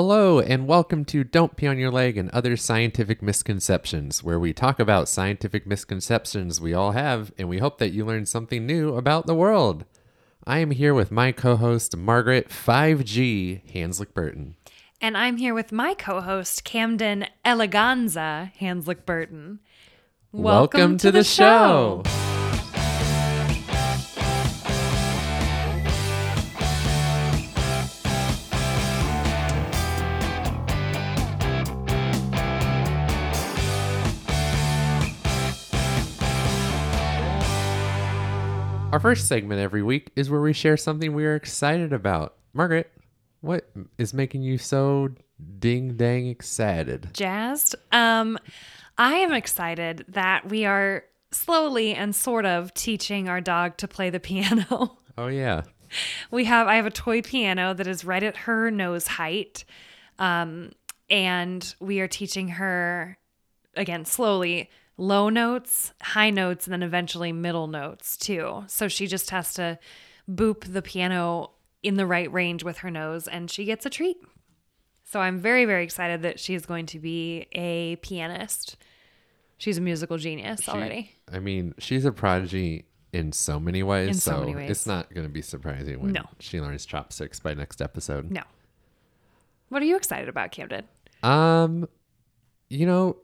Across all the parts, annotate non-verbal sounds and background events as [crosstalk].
Hello, and welcome to Don't Pee on Your Leg and Other Scientific Misconceptions, where we talk about scientific misconceptions we all have, and we hope that you learn something new about the world. I am here with my co host, Margaret 5G Hanslick Burton. And I'm here with my co host, Camden Eleganza Hanslick Burton. Welcome, to, the, show. Our first segment every week is where we share something we are excited about. Margaret, what is making you so ding dang excited? Jazzed. Um, I am excited that we are slowly and sort of teaching our dog to play the [laughs] piano. Oh yeah. we have I have a toy piano that is right at her nose height. Um, and we are teaching her again slowly low notes, high notes, and then eventually middle notes too. So she just has to boop the piano in the right range with her nose and she gets a treat. So I'm very, very excited that she's going to be a pianist. She's a musical genius She- already. I mean, she's a prodigy in so many ways. In so so many ways. it's not going to be surprising when No. she learns chopsticks by next episode. No. What are you excited about, Camden? Um, you know,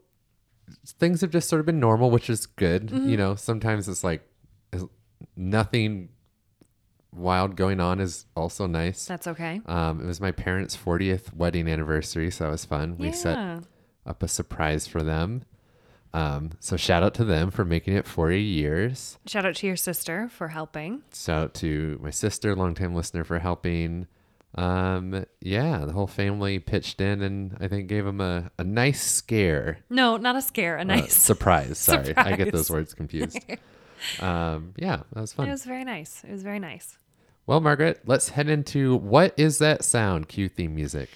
things have just sort of been normal, which is good. Mm-hmm. You know, sometimes it's like nothing wild going on is also nice. That's okay. Um, it was my parents' 40th wedding anniversary, so it was fun. We set up a surprise for them. Um, so shout out to them for making it 40 years. Shout out to your sister for helping. Shout out to my sister, longtime listener, for helping. Um, yeah, the whole family pitched in and I think gave them a, a nice scare. No, not a scare, a Uh, nice. [laughs] surprise. Sorry, I get those words confused. [laughs] um, yeah, that was fun. it was very nice. It was very nice. Well, Margaret, let's head into what is that sound? Cue theme music.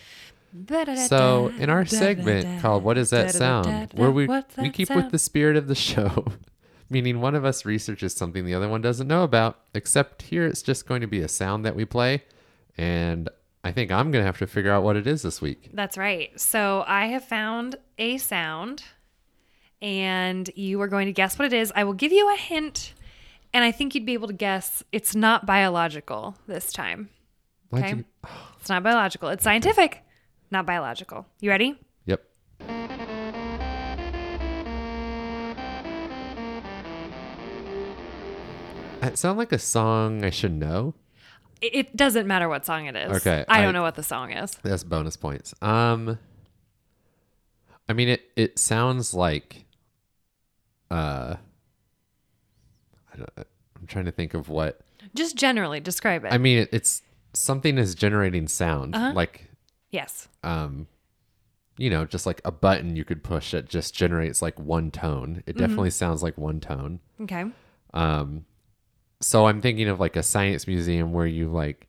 So, in our segment called "What Is That Sound," where we we keep with the spirit of the show, [laughs] meaning one of us researches something the other one doesn't know about. Except here, it's just going to be a sound that we play, and I think I'm gonna have to figure out what it is this week. That's right. So I have found a sound and you are going to guess what it is. I will give you a hint and I think you'd be able to guess it's not biological this time. Okay. you- It's not biological. It's scientific, not biological. You ready? Yep. That sound like a song I should know. It, doesn't matter what song it is. Okay, I, I- don't know what the song is. That's bonus points. Um, I mean it. It sounds like, uh, I don't, I'm trying to think of what. Just generally describe it. I mean, it, it's something is generating sound, Uh-huh. like yes. um, you know, just like a button you could push that just generates like one tone. It definitely sounds like one tone. Okay. Um, so I'm thinking of like a science museum where you like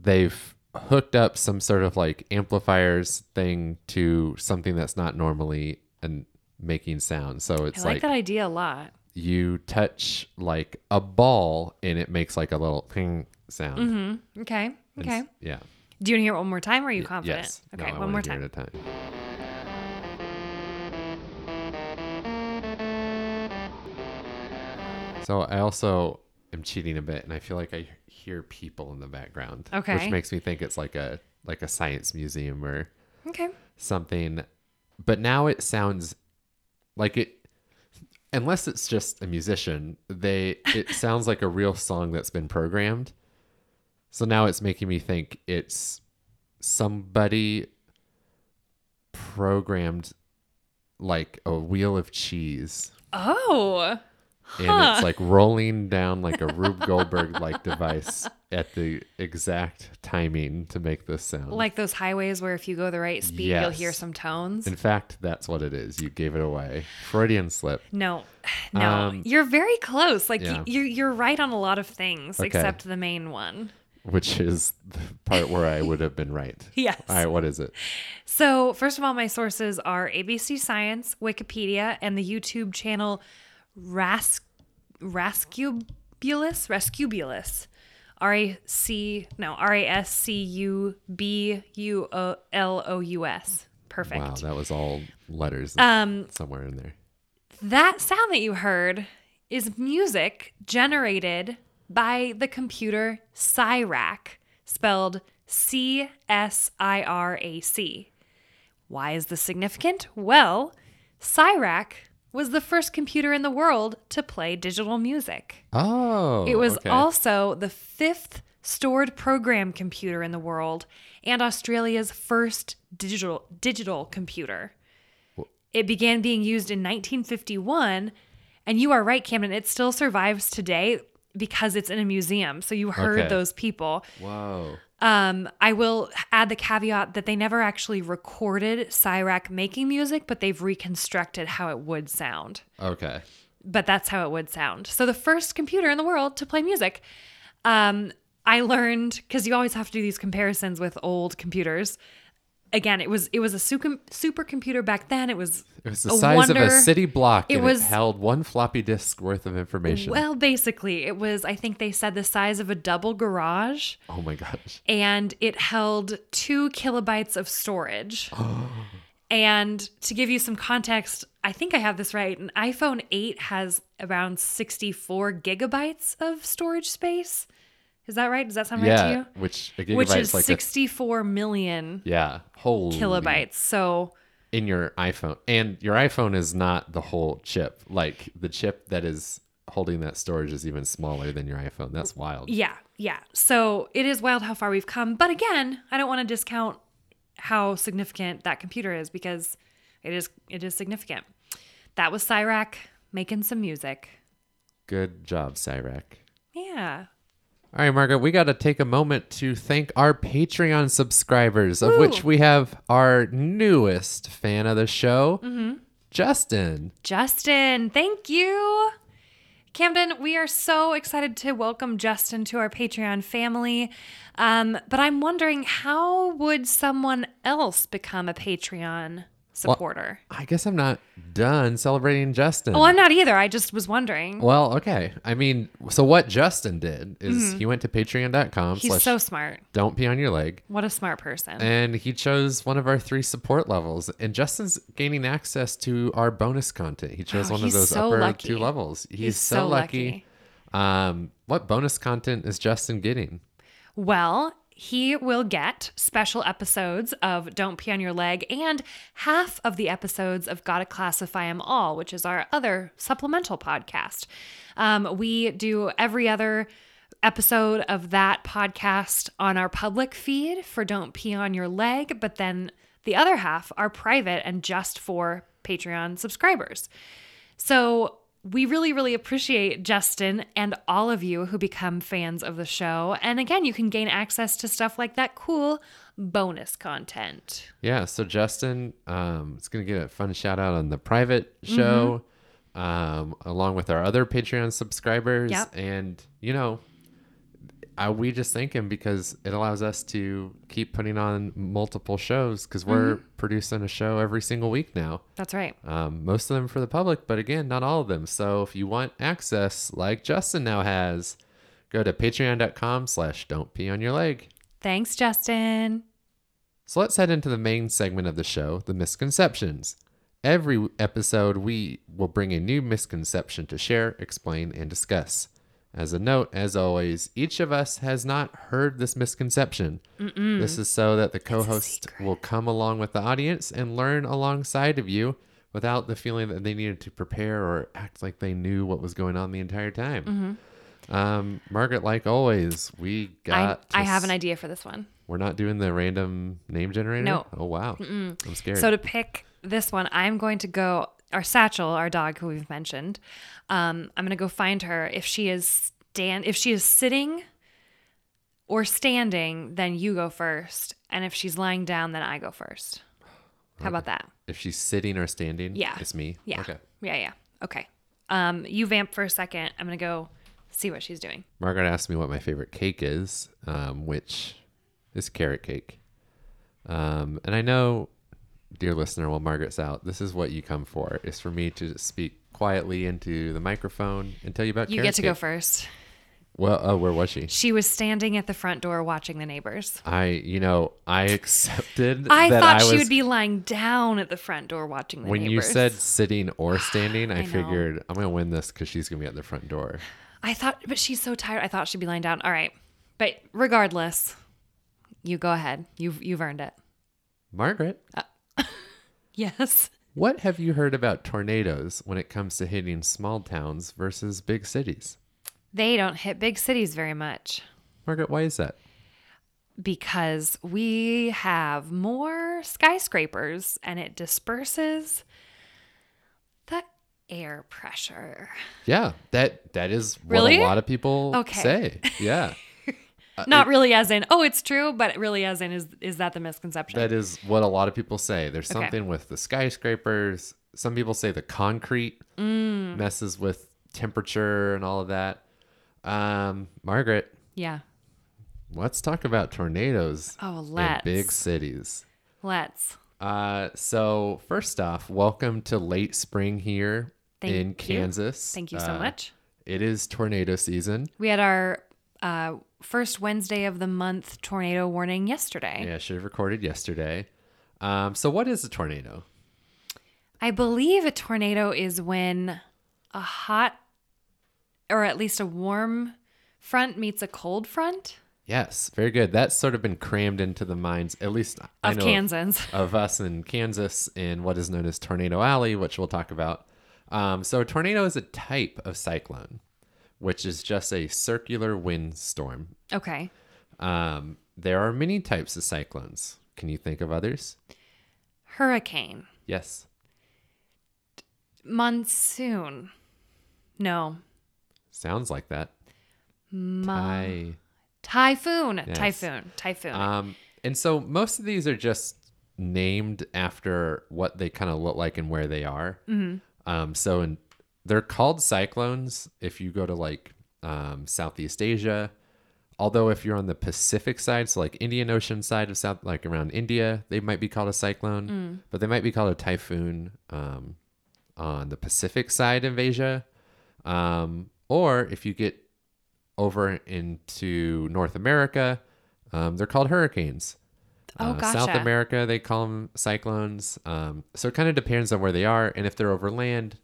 they've hooked up some sort of like amplifiers thing to something that's not normally and making sound. So I it's like, like, that idea a lot. you touch like a ball and it makes like a little ping sound. Mm-hmm. Okay. Okay. Yeah. Do you want to hear it one more time or are you confident? Yes. Okay, No, one more time. time. So I also am cheating a bit, and I feel like I hear people in the background, Okay. which makes me think it's like a like a science museum or Okay. something. But now it sounds like it, unless it's just a musician, they it [laughs] sounds like a real song that's been programmed. So now it's making me think it's somebody programmed like a wheel of cheese Oh. And Huh. it's like rolling down like a Rube Goldberg like device at the exact timing to make this sound. Like those highways where if you go the right speed, you'll hear some tones. in fact, that's what it is. You gave it away. Freudian slip. No, [sighs] no, Um, you're very close. Like yeah. y you're you're right on a lot of things Okay. except the main one. which is the part where I would have been right. [laughs] Yes. All right, what is it? So first of all, my sources are ABC Science, Wikipedia, and the YouTube channel Ras Rascubulus. Rascubulus. R A C no R A S C U B U O L O U S. Perfect. Wow, that was all letters Um, somewhere in there. that sound that you heard is music generated by the computer CSIRAC, spelled C S I R A C. Why is this significant? Well, CSIRAC was the first computer in the world to play digital music. Oh, It was okay. also the fifth stored program computer in the world and Australia's first digital digital computer. It began being used in 1951, and you are right, Camden. It still survives today because it's in a museum. So you heard Okay. those people. Whoa. Um, I will add the caveat that they never actually recorded CSIRAC making music, but they've reconstructed how it would sound Okay. but that's how it would sound. So the first computer in the world to play music. Um, I learned because you always have to do these comparisons with old computers. Again, it was it was a super supercomputer back then. It was It was the a size of wonder- a city block, It and was- it held one floppy disk worth of information. Well, basically, it was. I think they said the size of a double garage, oh my gosh. and it held two kilobytes of storage. [gasps] And to give you some context, I think I have this right. An iPhone 8 has around 64 gigabytes of storage space. Is that right? Does that sound right to Yeah, you? which a Which is like a, 64 million yeah, holy kilobytes. So, in your iPhone, and your iPhone is not the whole chip. Like the chip that is holding that storage is even smaller than your iPhone. That's wild. yeah, yeah. So it is wild how far we've come. But again, I don't want to discount how significant that computer is because it is it is significant. That was CSIRAC making some music. Good job, CSIRAC. Yeah. All right, Margaret, we got to take a moment to thank our Patreon subscribers, of Woo. which we have our newest fan of the show, Mm-hmm. Justin. Justin, thank you. Camden, we are so excited to welcome Justin to our Patreon family. Um, but I'm wondering how would someone else become a Patreon supporter? I guess I'm not done celebrating Justin. oh, I'm not either. I just was wondering. well, okay. I mean, so what Justin did is he went to patreon.com Mm-hmm. He's so smart. don't pee on your leg. What a smart person. And he chose one of our three support levels. And Justin's gaining access to our bonus content. He chose Oh, one of those so upper lucky. two levels. He's, He's so, so lucky. Um, what bonus content is Justin getting? Well, he will get special episodes of Don't Pee on Your Leg and half of the episodes of Gotta Classify 'Em All, which is our other supplemental podcast. Um, we do every other episode of that podcast on our public feed for Don't Pee on Your Leg, but then the other half are private and just for Patreon subscribers. So we really, really appreciate Justin and all of you who become fans of the show. And again, you can gain access to stuff like that cool bonus content. Yeah, so Justin um, is going to get a fun shout out on the private show, um, along with our other Patreon subscribers. Yep. And, you know, I, we just thank him because it allows us to keep putting on multiple shows because we're producing a show every single week now. That's right. Um, most of them for the public, but again, not all of them. So if you want access like Justin now has, go to patreon.com slash don't pee on your leg. Thanks, Justin. So let's head into the main segment of the show, the misconceptions. Every episode, we will bring a new misconception to share, explain, and discuss. As a note, as always, each of us has not heard this misconception. This is so that the co host will come along with the audience and learn alongside of you without the feeling that they needed to prepare or act like they knew what was going on the entire time. Um, Margaret, like always, we I, got. to I have an idea for this one. we're not doing the random name generator? No. Oh, wow. I'm scared. So to pick this one, I'm going to go our Satchel, our dog who we've mentioned. Um, I'm to go find her. If she is stand, if she is sitting or standing, then you go first, and if she's lying down, then I go first. How about that? if she's sitting or standing, Yeah. it's me. Yeah. Okay. Yeah. Yeah. Okay. Um, you vamp for a second. I'm gonna go see what she's doing. Margaret asked me what my favorite cake is, um, which is carrot cake. Um, and I know, dear listener, while Margaret's out, this is what you come for: is for me to speak quietly into the microphone and tell you about. You carrot get to go first. Well, oh, where was she? She was standing at the front door watching the neighbors. I, you know, I [laughs] accepted I that thought I was. she would be lying down at the front door watching the when you said sitting or standing, [sighs] I, I figured I'm gonna win this because she's gonna be at the front door. I thought, but she's so tired. I thought she'd be lying down. All right, but regardless, you go ahead. You've you've earned it. Margaret, uh, [laughs] Yes. what have you heard about tornadoes when it comes to hitting small towns versus big cities? They don't hit big cities very much Margaret, why is that? because we have more skyscrapers and it disperses the air pressure. Yeah, that that is what Really? a lot of people Okay. say. Yeah. [laughs] Not really as in, oh, it's true, but really as in, is is that the misconception? That is what a lot of people say. There's Okay. something with the skyscrapers. Some people say the concrete Mm. messes with temperature and all of that. Um, Margaret, yeah. let's talk about tornadoes Oh, in let's. big cities. Let's. Uh, so first off, welcome to late spring here Thank in you. Kansas. Thank you so Uh, much. It is tornado season. We had our uh, first Wednesday of the month tornado warning yesterday. Yeah, should have recorded yesterday. Um, so what is a tornado? I believe a tornado is when a hot or at least a warm front meets a cold front Yes, very good. That's sort of been crammed into the minds, at least I of know Kansans. [laughs] of us in Kansas in what is known as Tornado Alley, which we'll talk about. Um, so, a tornado is a type of cyclone, which is just a circular windstorm. Okay. Um, there are many types of cyclones. Can you think of others? Hurricane. Yes. Monsoon. No. Sounds like that. My Ty- typhoon. Yes. Typhoon. Typhoon. Um, and so most of these are just named after what they kind of look like and where they are. Um, so in, they're called cyclones if you go to like um, Southeast Asia. Although if you're on the Pacific side, so like Indian Ocean side of South, like around India, they might be called a cyclone, but they might be called a typhoon um, on the Pacific side of Asia. Um, or if you get over into North America, um, they're called hurricanes. Oh, Uh, South. America, they call them cyclones. Um, so it kind of depends on where they are. And if they're over land,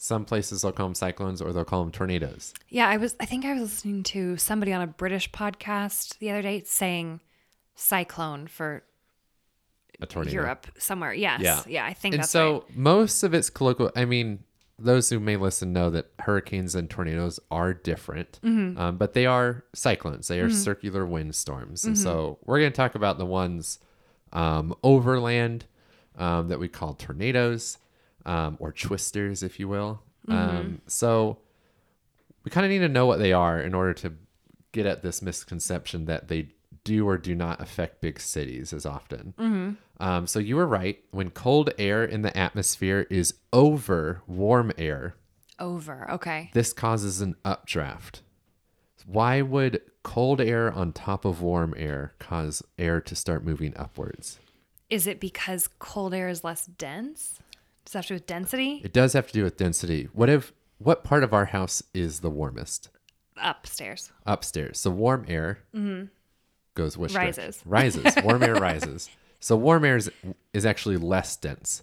some places they'll call them cyclones or they'll call them tornadoes. yeah, I was I think I was listening to somebody on a British podcast the other day saying cyclone for A tornado. Europe somewhere. Yes. Yeah. Yeah, I think And that's so right. most of it's colloquial. I mean, those who may listen know that hurricanes and tornadoes are different, Mm-hmm. um, but they are cyclones. They are circular windstorms. And so we're going to talk about the ones um, overland um, that we call tornadoes um, or twisters, if you will. Um, so we kind of need to know what they are in order to get at this misconception that they do or do not affect big cities as often. Um, so you were right. When cold air in the atmosphere is over warm air, Over. Okay. this causes an updraft. Why would cold air on top of warm air cause air to start moving upwards? Is it because cold air is less dense? Does that have to do with density? It does have to do with density. What if what part of our house is the warmest? Upstairs. Upstairs. So warm air goes which direction? Mm-hmm. Rises. [laughs] Rises. Warm air rises. So warm air is, is actually less dense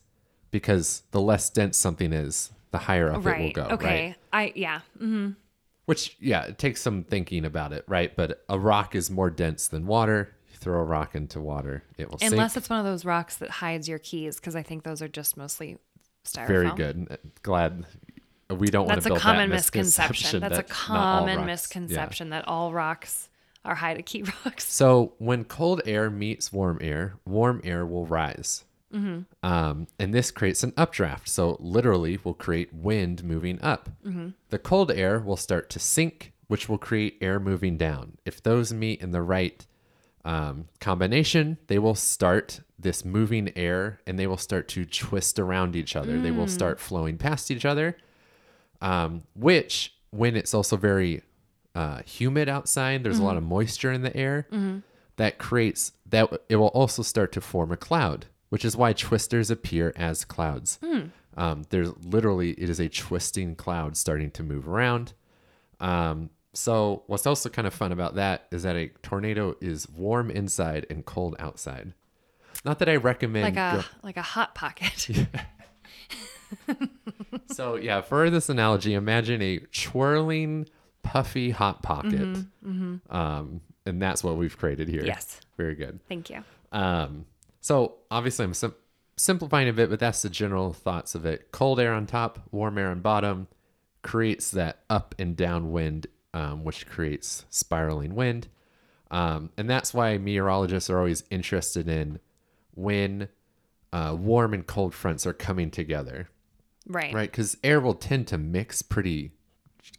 because the less dense something is, the higher up it will Right. go. okay. Right? I yeah. Mm. Which yeah, it takes some thinking about it, right? But a rock is more dense than water. You throw a rock into water, it will Unless sink. it's one of those rocks that hides your keys, because I think those are just mostly styrofoam. Very good. Glad we don't want That's to a build common that misconception. That's a that all common rocks- yeah. misconception that all rocks are high to key [laughs] rocks. So when cold air meets warm air, warm air will rise. Mm-hmm. Um, and this creates an updraft. So literally will create wind moving up. Mm-hmm. The cold air will start to sink, which will create air moving down. If those meet in the right um, combination, they will start this moving air and they will start to twist around each other. They Mm. will start flowing past each other, um, which, when it's also very uh, humid outside, there's a lot of moisture in the air, that creates that it will also start to form a cloud, which is why twisters appear as clouds. Um, there's literally, it is a twisting cloud starting to move around. Um, So, what's also kind of fun about that is that a tornado is warm inside and cold outside. Not that I recommend. Like a go- like a hot pocket. [laughs] so, yeah, for this analogy, imagine a twirling, puffy hot pocket. Um, and that's what we've created here. Yes. Very good. Thank you. Um, so obviously I'm sim- simplifying a bit, but that's the general thoughts of it. Cold air on top, warm air on bottom creates that up and down wind, um, which creates spiraling wind. Um, and that's why meteorologists are always interested in when uh, warm and cold fronts are coming together, Right. right? Because air will tend to mix pretty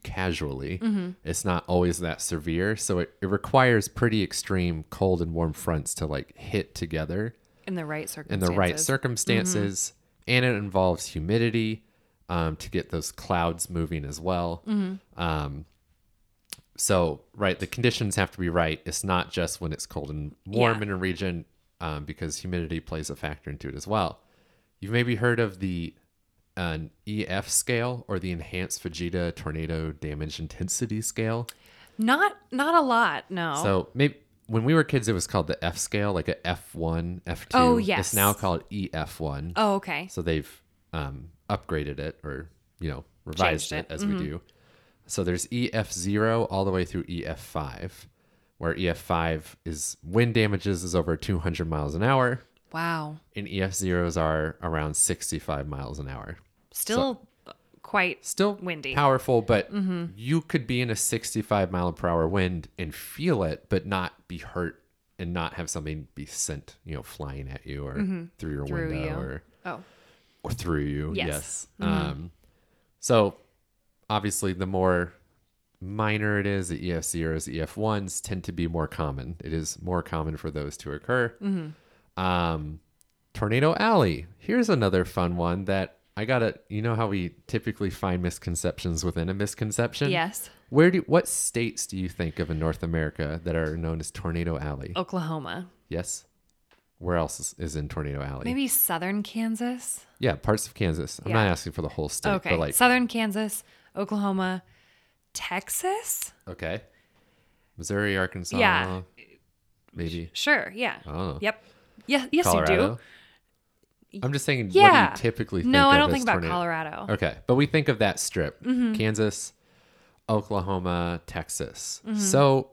casually. It's not always that severe. So it, it requires pretty extreme cold and warm fronts to like hit together In the right circumstances. in the right circumstances. And it involves humidity um, to get those clouds moving as well. Um, so, right, the conditions have to be right. It's not just when it's cold and warm Yeah. in a region um, because humidity plays a factor into it as well. You've maybe heard of the an EF scale or the Enhanced Fujita Tornado Damage Intensity Scale. Not not a lot. No. So maybe when we were kids, it was called the F scale, like a F1, F2. Oh, yes. It's now called EF1. oh, okay. So they've um, upgraded it or, you know, revised Changed it, it. Mm-hmm. as we do. So there's EF0 all the way through EF5, where EF5 is wind damages is over 200 miles an hour, Wow. and EF0s are around 65 miles an hour. Still quite Still Windy. powerful, but you could be in a 65 mile per hour wind and feel it, but not be hurt and not have something be sent, you know, flying at you or through your Mm-hmm. through window you. or Oh. or through you. Yes. Mm-hmm. Yes. Um, so obviously, the more minor it is, the EF zeros, EF ones tend to be more common. It is more common for those to occur. Mm-hmm. Um, Tornado Alley. Here's another fun one that I gotta. You know how we typically find misconceptions within a misconception. Yes. Where do what states do you think of in North America that are known as Tornado Alley? Oklahoma. Yes. Where else is, is in Tornado Alley? Maybe southern Kansas. Yeah, parts of Kansas. I'm Yeah. not asking for the whole state, Okay. but like southern Kansas, Oklahoma, Texas? okay, Missouri, Arkansas, Yeah. maybe Sure. Yeah. Oh. Yep. Yeah, yes Colorado. you do. I'm just saying. Yeah. What do you typically think No, I don't think about tornado- Colorado. Okay, but we think of that strip: Mm-hmm. Kansas, Oklahoma, Texas. Mm-hmm. So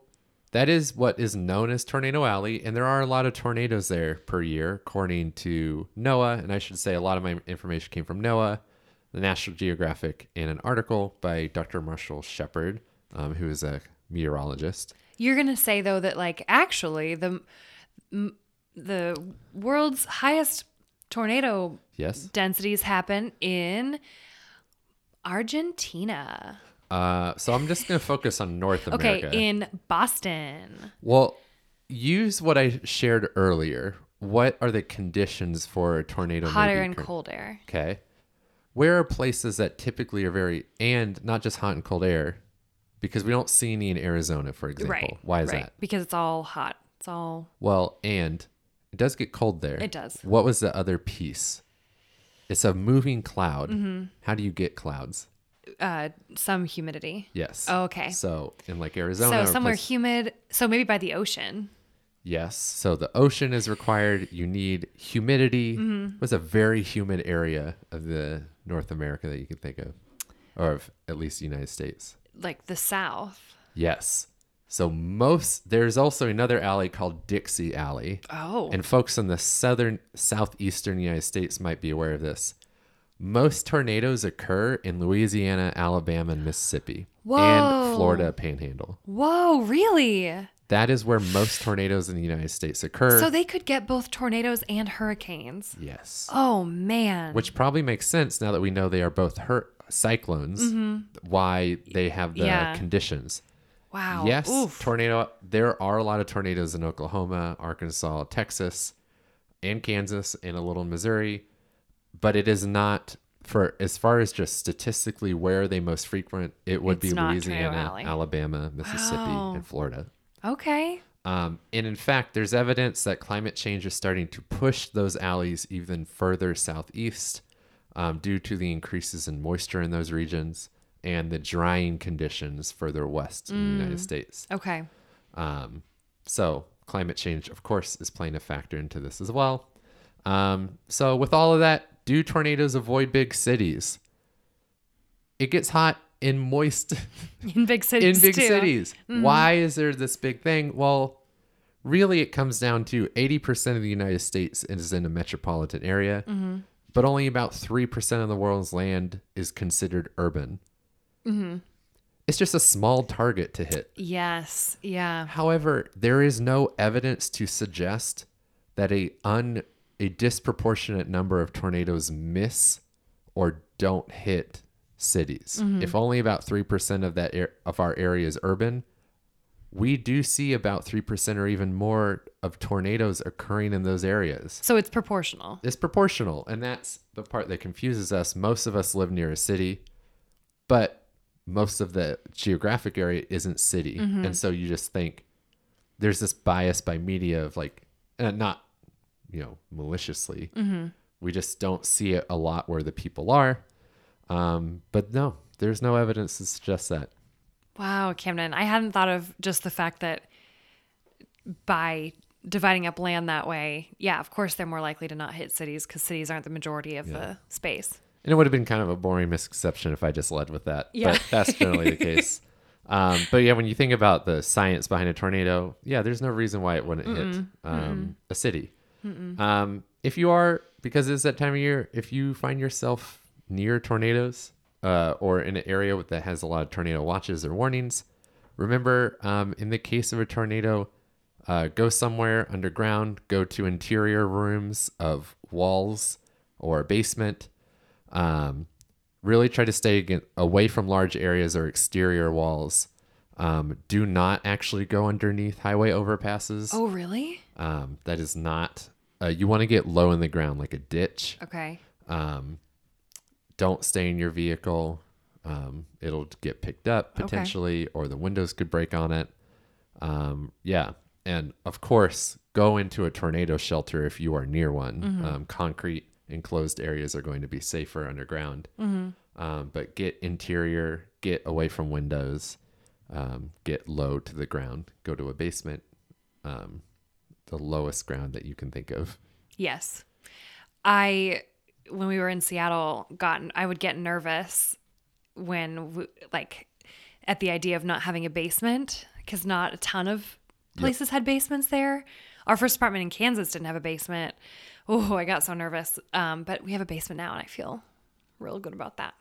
that is what is known as Tornado Alley, and there are a lot of tornadoes there per year, according to NOAA. And I should say a lot of my information came from NOAA, the National Geographic, and an article by Dr. Marshall Shepard, um, who is a meteorologist. You're going to say though that like actually the m- the world's highest tornado Yes. densities happen in Argentina. Uh, so I'm just going to focus on North [laughs] America. Okay, in Boston. Well, use what I shared earlier. What are the conditions for a tornado? Hot air and occur- cold air. Okay. Where are places that typically are very, and not just hot and cold air, because we don't see any in Arizona, for example. Right. Why is right. that? Because it's all hot. It's all Well, and it does get cold there. It does. What was the other piece? It's a moving cloud. Mm-hmm. How do you get clouds? uh some humidity. Yes. Oh, okay. So in like Arizona, So somewhere place- humid. So maybe by the ocean. Yes. So the ocean is required. You need humidity. Mm-hmm. What's a very humid area of the North America that you can think of, or of at least the United States? like the south. Yes. So most there's also another alley called Dixie Alley, Oh. and folks in the southern southeastern United States might be aware of this. Most tornadoes occur in Louisiana, Alabama, and Mississippi, and Florida Panhandle. Whoa, really? That is where most tornadoes in the United States occur. So they could get both tornadoes and hurricanes. yes. Oh man. which probably makes sense now that we know they are both hur- cyclones why they have the Mm-hmm. Yeah. conditions wow. yes Oof. tornado there are a lot of tornadoes in oklahoma arkansas texas and kansas and a little missouri but it is not for as far as just statistically where are they most frequent it would It's be louisiana alabama mississippi Wow. and florida Okay. um, and in fact, there's evidence that climate change is starting to push those alleys even further southeast um, due to the increases in moisture in those regions and the drying conditions further west in the United States. Okay. Um, so climate change, of course, is playing a factor into this as well. Um, so with all of that, do tornadoes avoid big cities? It gets hot in moist [laughs] In big [laughs] cities. in big too. cities. Mm-hmm. Why is there this big thing? Well, really, it comes down to 80% of the United States is in a metropolitan area, mm-hmm. but only about 3% of the world's land is considered urban. Mm-hmm. It's just a small target to hit. Yes. Yeah. However, there is no evidence to suggest that a un a disproportionate number of tornadoes miss or don't hit cities. Mm-hmm. If only about 3% of that ar- of our area is urban, we do see about 3% or even more of tornadoes occurring in those areas. So it's proportional. It's proportional, and that's the part that confuses us. Most of us live near a city, but most of the geographic area isn't city, mm-hmm. and so you just think there's this bias by media of like, and not you know maliciously. Mm-hmm. We just don't see it a lot where the people are, um, but no, there's no evidence to suggest that. Wow, Camden. I hadn't thought of just the fact that by dividing up land that way, yeah, of course they're more likely to not hit cities because cities aren't the majority of the space. And it would have been kind of a boring misconception if I just led with that. Yeah. But that's generally the case. [laughs] Um, but yeah, when you think about the science behind a tornado, yeah, there's no reason why it wouldn't hit um, a city. Um, if you are, because it's that time of year, if you find yourself near tornadoes uh, or in an area that has a lot of tornado watches or warnings, remember um, in the case of a tornado, uh, go somewhere underground, go to interior rooms of walls or basement. Um, really try to stay again, away from large areas or exterior walls. Um, do not actually go underneath highway overpasses. Oh, really? Um, that is not. Uh, you want to get low in the ground, like a ditch. Okay. Um, don't stay in your vehicle. Um, it'll get picked up Okay. potentially, or the windows could break on it. Um, yeah. And of course, go into a tornado shelter if you are near one. Um, concrete enclosed areas are going to be safer underground. Um, but get interior, get away from windows, um, get low to the ground, go to a basement, um, the lowest ground that you can think of. Yes. I when we were in Seattle got I would get nervous when we, like at the idea of not having a basement cuz not a ton of places had basements there. Our first apartment in Kansas didn't have a basement. Oh, I got so nervous. Um, but we have a basement now and I feel real good about that.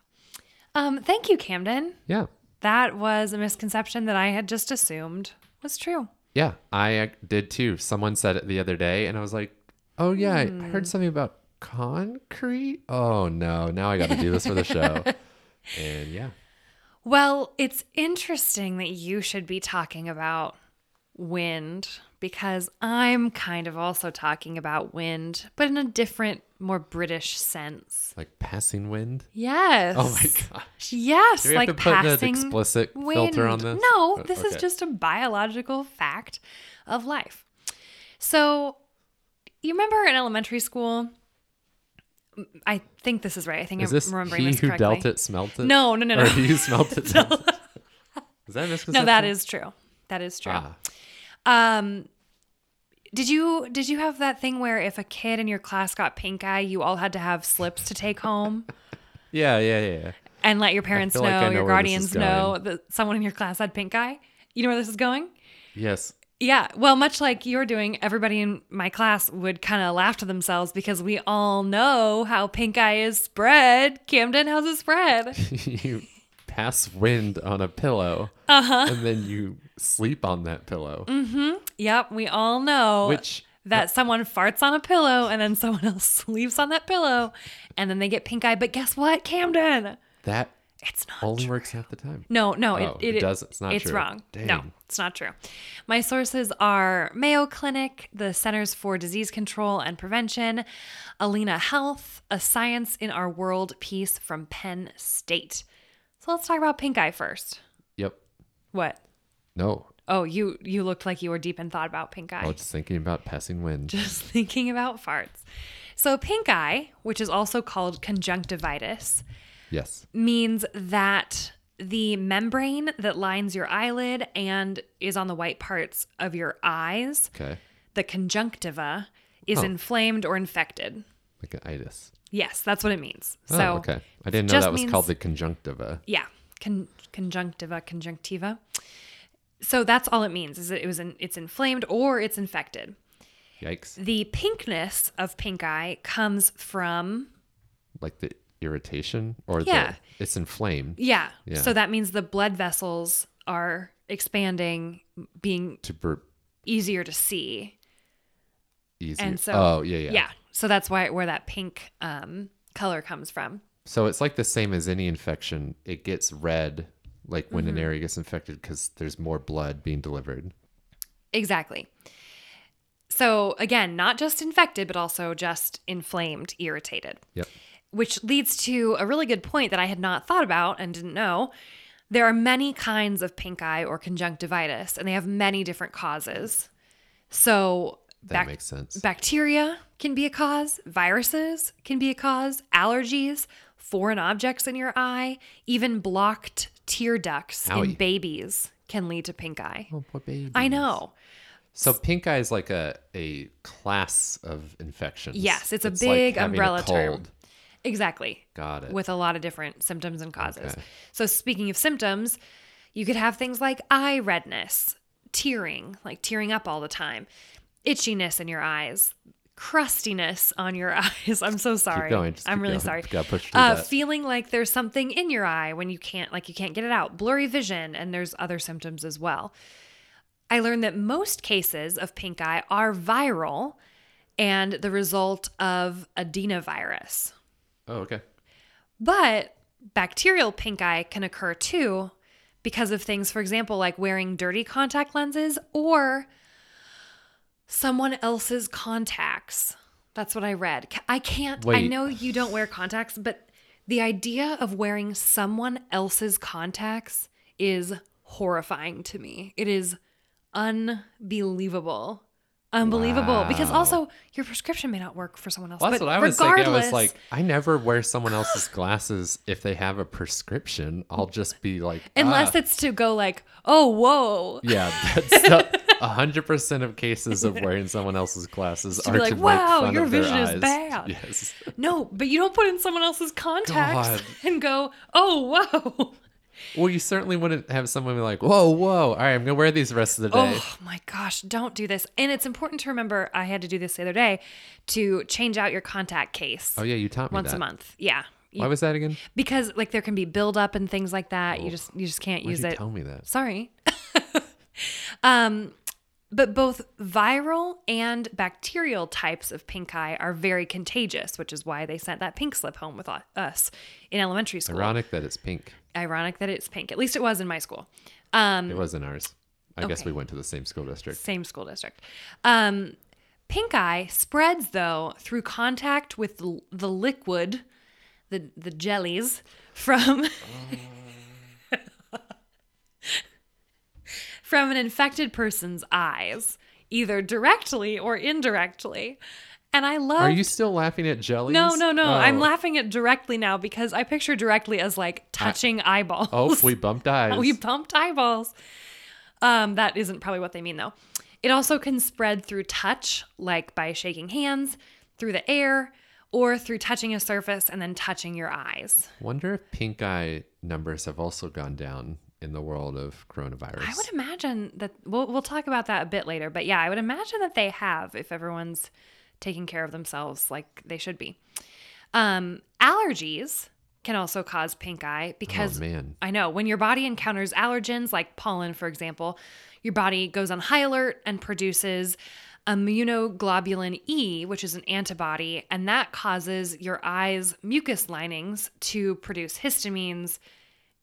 Um, thank you, Camden. Yeah. That was a misconception that I had just assumed was true. Yeah, I uh, did too. Someone said it the other day, and I was like, "Oh yeah, I heard something about concrete." Oh no, now I got to do this for the show. [laughs] and yeah, Well, it's interesting that you should be talking about wind because I'm kind of also talking about wind, but in a different, more British sense. like passing wind. Yes. Oh my gosh. Yes, Do we like have to put an passing explicit wind. filter on this? No, Uh, this is just a biological fact of life. So, you remember in elementary school? I think this is right. I think Is I'm this remembering he this who dealt it smelt it? No, no, no, Or no. he who smelt [laughs] it. dealt [laughs] it? Is that a misconception? No, that is true. That is true. Ah, Um, did you did you have that thing where if a kid in your class got pink eye, you all had to have slips to take home [laughs] yeah, yeah, yeah, yeah. and let your parents know, like know your where this is guardians know that someone in your class had pink eye? You know where this is going? Yes. Yeah. Well, much like you're doing, everybody in my class would kind of laugh to themselves because we all know how pink eye is spread. Camden, how's it spread? [laughs] you pass wind on a pillow, Uh-huh. and then you sleep on that pillow. Mm-hmm. yep, we all know Which that someone farts on a pillow and then [laughs] someone else [laughs] sleeps on that pillow and then they get pink eye. But guess what, Camden? that It's not only true. works half the time. No, no, Oh, it, it doesn't. It's not It's true. wrong. No, it's not true. My sources are Mayo Clinic, the Centers for Disease Control and Prevention, Allina Health, A Science in Our World piece from Penn State. So let's talk about pink eye first. Yep. What? No. Oh, you you looked like you were deep in thought about pink eye. I was just thinking about passing wind. [laughs] just thinking about farts. So pink eye, which is also called conjunctivitis, yes. means that the membrane that lines your eyelid and is on the white parts of your eyes, Okay. the conjunctiva, is Oh. inflamed or infected. Like an itis. Yes, that's what it means. Oh, so, okay. I didn't know that was means- called the conjunctiva. yeah, con- conjunctiva, conjunctiva. So that's all it means is that it was in, it's inflamed or it's infected. Yikes. The pinkness of pink eye comes from Like the irritation or Yeah. the it's inflamed yeah. Yeah. So that means the blood vessels are expanding, being to burp easier to see. easier. And so oh, yeah, yeah. yeah. So that's why where that pink um, color comes from. So it's like the same as any infection. It gets red like when Mm-hmm. an area gets infected because there's more blood being delivered. Exactly. So again, not just infected, but also just inflamed, irritated. Yep. Which leads to a really good point that I had not thought about and didn't know. There are many kinds of pink eye or conjunctivitis, and they have many different causes. So That bac- makes sense. bacteria can be a cause, viruses can be a cause, allergies, foreign objects in your eye, even blocked tear ducts in babies can lead to pink eye. oh, poor baby. I know. So pink eye is like a, a class of infections. Yes, it's a big having umbrella term. cold. Exactly. Got it. With a lot of different symptoms and causes. Okay. So, speaking of symptoms, you could have things like eye redness, tearing, like tearing up all the time, itchiness in your eyes, crustiness on your [laughs] eyes. I'm so sorry. going, I'm really going. sorry. Uh, feeling like there's something in your eye when you can't, like, you can't get it out, blurry vision, and there's other symptoms as well. I learned that most cases of pink eye are viral and the result of adenovirus. Oh, okay. But bacterial pink eye can occur too because of things, for example, like wearing dirty contact lenses or someone else's contacts. That's what I read. I can't, I know you don't wear contacts, but the idea of wearing someone else's contacts is horrifying to me. It is unbelievable. Unbelievable. Because also, your prescription may not work for someone else. Well, that's but what I was thinking. I was regardless- like, I never wear someone else's glasses if they have a prescription. I'll just be like, Unless ah. it's to go like, oh, whoa. yeah, that's [laughs] hundred percent of cases of wearing someone else's glasses To are be to like, make "Wow, your vision is eyes." bad. Yes. No, but you don't put in someone else's contacts God. and go, oh, whoa. Well, you certainly wouldn't have someone be like, "Whoa, whoa! All right, I'm gonna wear these the rest of the day." Oh my gosh, don't do this. And it's important to remember, I had to do this the other day, to change out your contact case Oh yeah, you taught me once that. a month. Yeah. You- Why was that again? because like there can be buildup and things like that. You just you just can't Why'd use you it. tell me that? Sorry. [laughs] um, but both viral and bacterial types of pink eye are very contagious, which is why they sent that pink slip home with us in elementary school. Ironic that it's pink. Ironic that it's pink. At least it was in my school. Um, It wasn't ours. I guess we went to the same school district. same school district. Um, pink eye spreads though through contact with the liquid, the the jellies from [laughs] from an infected person's eyes, either directly or indirectly. And I love Are you still laughing at jellies? No, no, no. I'm Oh. laughing at directly now because I picture directly as like touching eyeballs. Oh, we bumped [laughs] eyes. we bumped eyeballs. Um, that isn't probably what they mean though. It also can spread through touch, like by shaking hands, through the air, or through touching a surface and then touching your eyes. Wonder if pink eye numbers have also gone down in the world of coronavirus. I would imagine that we'll we'll talk about that a bit later, but yeah, I would imagine that they have if everyone's taking care of themselves like they should be. Um, allergies can also cause pink eye because oh man. I know when your body encounters allergens like pollen, for example, your body goes on high alert and produces immunoglobulin E, which is an antibody, and that causes your eyes' mucus linings to produce histamines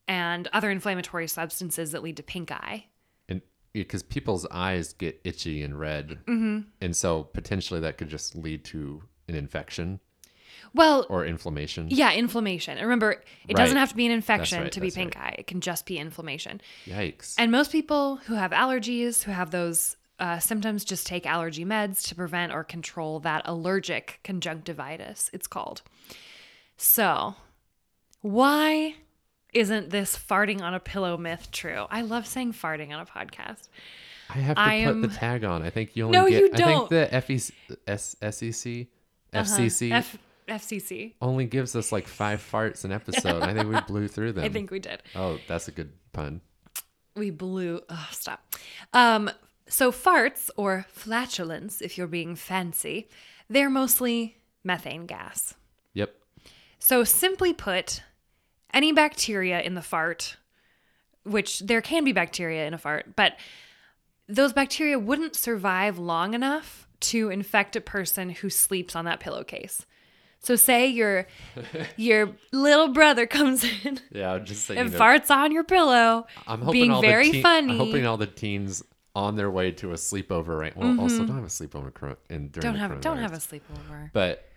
and other inflammatory substances that lead to pink eye. Because people's eyes get itchy and red, Mm-hmm. and so potentially that could just lead to an infection Well, or inflammation. yeah, inflammation. And remember, it doesn't have to be an infection right, to be pink eye. It can just be inflammation. Yikes. And most people who have allergies, who have those uh, symptoms, just take allergy meds to prevent or control that allergic conjunctivitis, it's called. So, why isn't this farting on a pillow myth true? I love saying farting on a podcast. I have to I put am- the tag on. I think you only No, get. you I don't. I think the FEC, SEC, FCC F- FCC. only gives us like five farts an episode. I think we blew through [laughs] them. I think we did. Oh, that's a good pun. We blew. Oh, stop. Um, so farts or flatulence, if you're being fancy, they're mostly methane gas. Yep. So simply put, any bacteria in the fart, which there can be bacteria in a fart, but those bacteria wouldn't survive long enough to infect a person who sleeps on that pillowcase. So say your [laughs] your little brother comes in Yeah, just say. and you know, farts on your pillow, I'm hoping being all very the teen- funny. I'm hoping all the teens on their way to a sleepover right. Well, also don't have a sleepover in during Mm-hmm. don't the have don't have a sleepover. But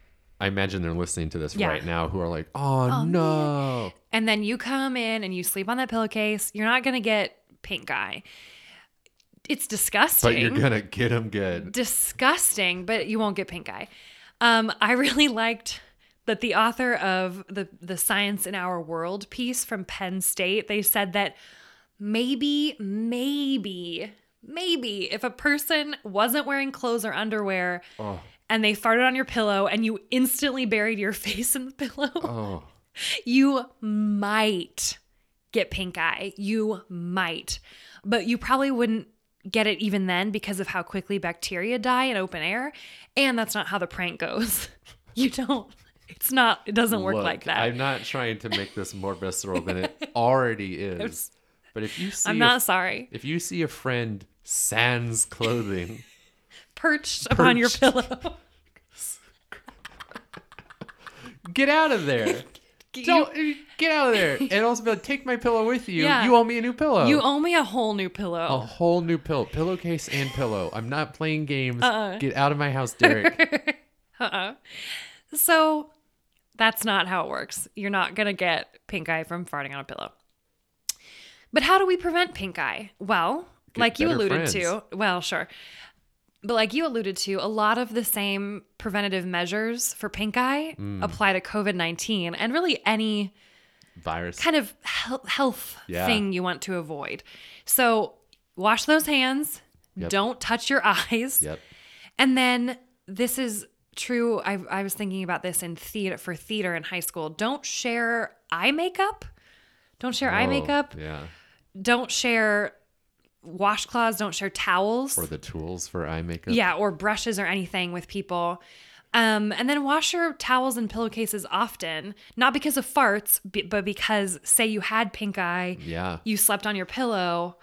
I imagine they're listening to this Yeah. right now who are like, "Oh, no!" And then you come in and you sleep on that pillowcase. You're not gonna get pink eye. It's disgusting. But you're gonna get them good. disgusting, but you won't get pink eye. Um, I [laughs] really liked that the author of the the Science in Our World piece from Penn State, they said that maybe, maybe, maybe if a person wasn't wearing clothes or underwear Oh, and they farted on your pillow and you instantly buried your [laughs] face in the pillow, oh, [laughs] you might get pink eye. You might. But you probably wouldn't get it even then because of how quickly bacteria die in open air. And that's not how the prank goes. [laughs] You don't. It's not, it doesn't work Look, like that. I'm not trying to make this more visceral than it already is. But if you see, I'm a- not sorry. if you see a friend sans clothing, Perched upon your Perched. pillow. get out of there. [laughs] Don't get out of there. And also be like, take my pillow with you. Yeah. You owe me a new pillow. You owe me a whole new pillow. a pillow. whole new pillow, pillowcase and pillow. I'm not playing games. Uh-uh. Get out of my house, Derek. [laughs] Uh-uh. So that's not how it works. You're not going to get pink eye from farting on a pillow. But how do we prevent pink eye? Well, Get like you better alluded to, well, sure. But like you alluded to, a lot of the same preventative measures for pink eye Mm. apply to COVID 19 and really any Virus. kind of health Yeah. thing you want to avoid. So wash those hands, Yep. don't touch your [laughs] eyes. Yep. And then this is true. I, I was thinking about this in theater for theater in high school. Don't share eye makeup. Don't share eye Oh, makeup. Yeah. Don't share washcloths. Don't share towels. Or the tools for eye makeup. yeah, or brushes or anything with people. Um, and then wash your towels and pillowcases often, not because of farts, but because say you had pink eye, Yeah. you slept on your pillow,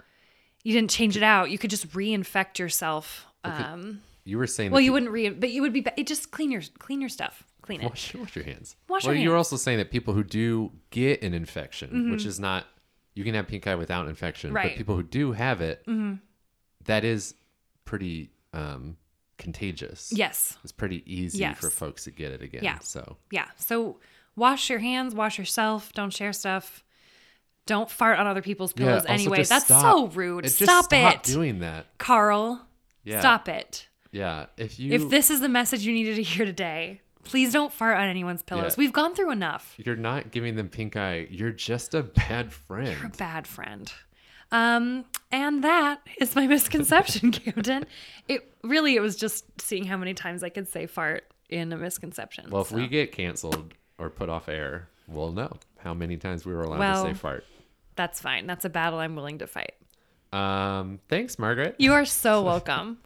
you didn't change it out, you could just reinfect yourself. Um, You were saying. well, you wouldn't re, but you would be. It just clean your clean your stuff. Clean it. Wash, wash your hands. Wash well, your you were also saying that people who do get an infection, Mm-hmm. which is not, you can have pink eye without infection, Right. Mm-hmm. but people who do have it, that is pretty um, contagious. Yes. It's pretty easy Yes. for folks to get it again. Yeah. So Yeah. So wash your hands. Wash yourself. Don't share stuff. Don't fart on other people's pillows also anyway. That's stop. so rude. It- stop, stop it, doing that. Carl. Yeah. Stop it. Yeah. If you If this is the message you needed to hear today, please don't fart on anyone's pillows. Yeah. We've gone through enough. you're not giving them pink eye, you're just a bad friend. You're a bad friend. Um, and that is my [laughs] misconception, Camden. It really it was just seeing how many times I could say fart in a misconception. Well, if so. we get canceled or put off air, we'll know how many times we were allowed Well- to say fart. that's fine. That's a battle I'm willing to fight. Um, thanks, Margaret. You are so [laughs] welcome.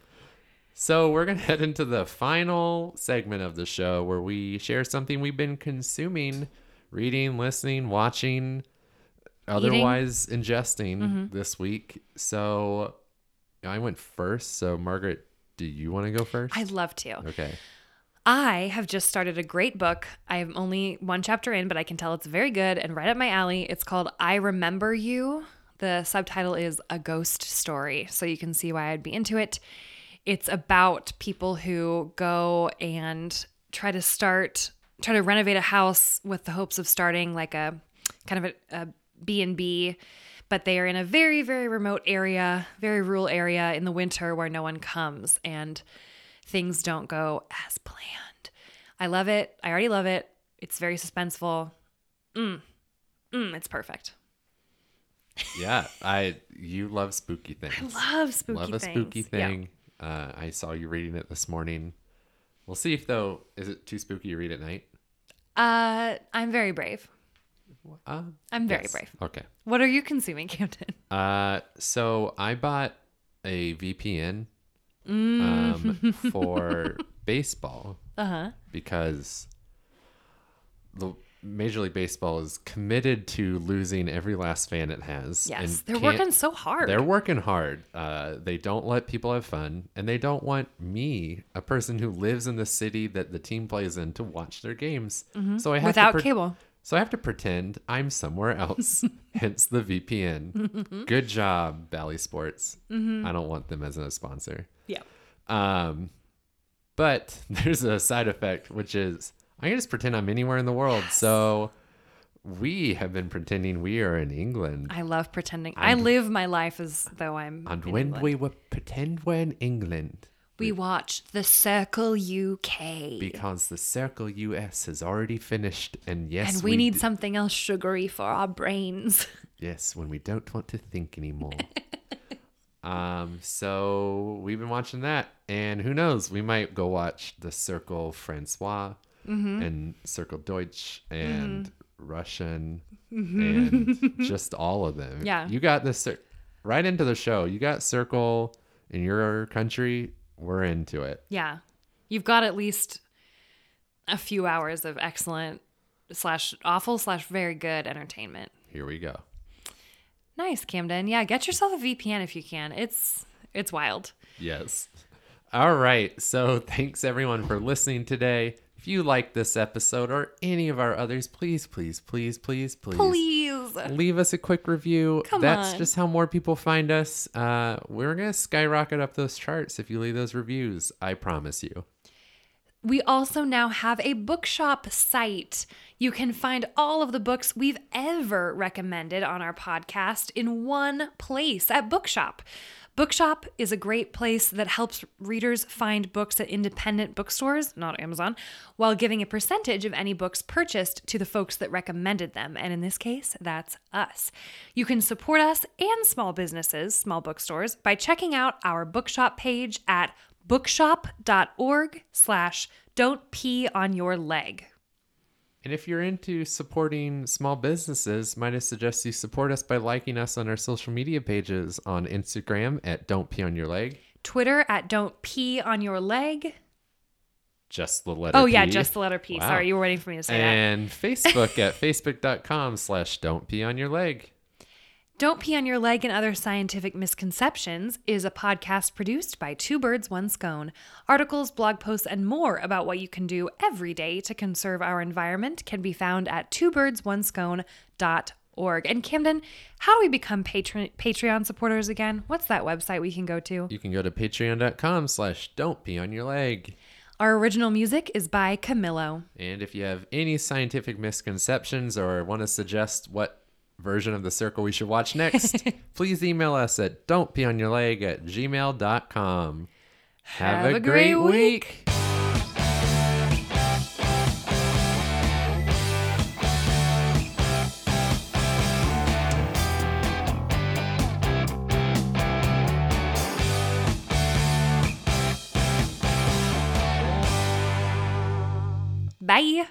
So we're gonna [laughs] head into the final segment of the show where we share something we've been consuming, reading, listening, watching, otherwise ingesting Mm-hmm. this week. So I went first. So Margaret, do you want to go first? I'd love to. okay. I have just started a great book. I'm only one chapter in, but I can tell it's very good and right up my alley. It's called I Remember You. The subtitle is A Ghost Story, so you can see why I'd be into it. It's about people who go and try to start, try to renovate a house with the hopes of starting like a kind of a, a B&B, but they are in a very, very remote area, very rural area in the winter where no one comes. And things don't go as planned. I love it. I already love it. It's very suspenseful. Mm. Mm, it's perfect. Yeah, I you love spooky things. I love spooky things. love a spooky thing. Uh, I saw you reading it this morning. We'll see if though is it too spooky to read at night. Uh, I'm very brave. Uh, I'm very yes. brave. Okay. What are you consuming, [laughs] Camden? Uh, so I bought a VPN Mm. um, [laughs] for baseball Uh huh. because the Major League Baseball is committed to losing every last fan it has. Yes, they're working so hard. They're working hard. Uh, they don't let people have fun, and they don't want me, a person who lives in the city that the team plays in, to watch their games. So I have Mm-hmm. Without to pre- cable. So I have to pretend I'm somewhere else. [laughs] hence the VPN. Good job, Bally Sports. I don't want them as a sponsor. Yeah. Um, but [laughs] there's a side effect, which is I can just pretend I'm anywhere in the world. So we have been pretending we are in England. I love pretending. I live my life as though I'm. And when England. we were pretend we're in England, we watch The Circle UK. because the Circle US has already finished, and yes, and we, need d- something else sugary for our brains. [laughs] Yes, when we don't want to think anymore. [laughs] um, so we've been watching that, and who knows, we might go watch the Circle Francois Mm-hmm. and Circle Deutsch and Russian and [laughs] just all of them. Yeah. you got this right into the show. You got Circle in your country. We're into it. yeah. You've got at least a few hours of excellent slash awful slash very good entertainment. Here we go. Nice, Camden. Yeah, get yourself a VPN if you can. It's it's wild. Yes. All right. So thanks everyone for listening today. If you like this episode or any of our others, please, please, please, please, please, Please. leave us a quick review. Come That's on. just how more people find us. Uh, we're gonna skyrocket up those charts if you leave those reviews. I promise you. We also now have a bookshop site. You can find all of the books we've ever recommended on our podcast in one place at Bookshop. Bookshop is a great place that helps readers find books at independent bookstores, not Amazon, while giving a percentage of any books purchased to the folks that recommended them. And in this case, that's us. You can support us and small businesses, small bookstores, by checking out our bookshop page at bookshop.org slash don't pee on your leg. And if you're into supporting small businesses, might I suggest you support us by liking us on our social media pages on Instagram at Don't Pee on Your Leg. Twitter at don't pee on your leg. Just the letter Oh yeah, just the letter P. Wow. Sorry, you were waiting for me to say that. and Facebook at [laughs] facebook.com slash don't pee on your leg. Don't Pee on Your Leg and Other Scientific Misconceptions is a podcast produced by Two Birds, One Scone. Articles, blog posts, and more about what you can do every day to conserve our environment can be found at twobirdsOneScone.org. And Camden, how do we become patron- Patreon supporters again? What's that website we can go to? You can go to patreon.com slash don't pee on your leg. Our original music is by Camillo. And if you have any scientific misconceptions or want to suggest what version of the circle we should watch next, [laughs] please email us at don't pee on your leg at gmail.com. Have, a, great, week. Bye.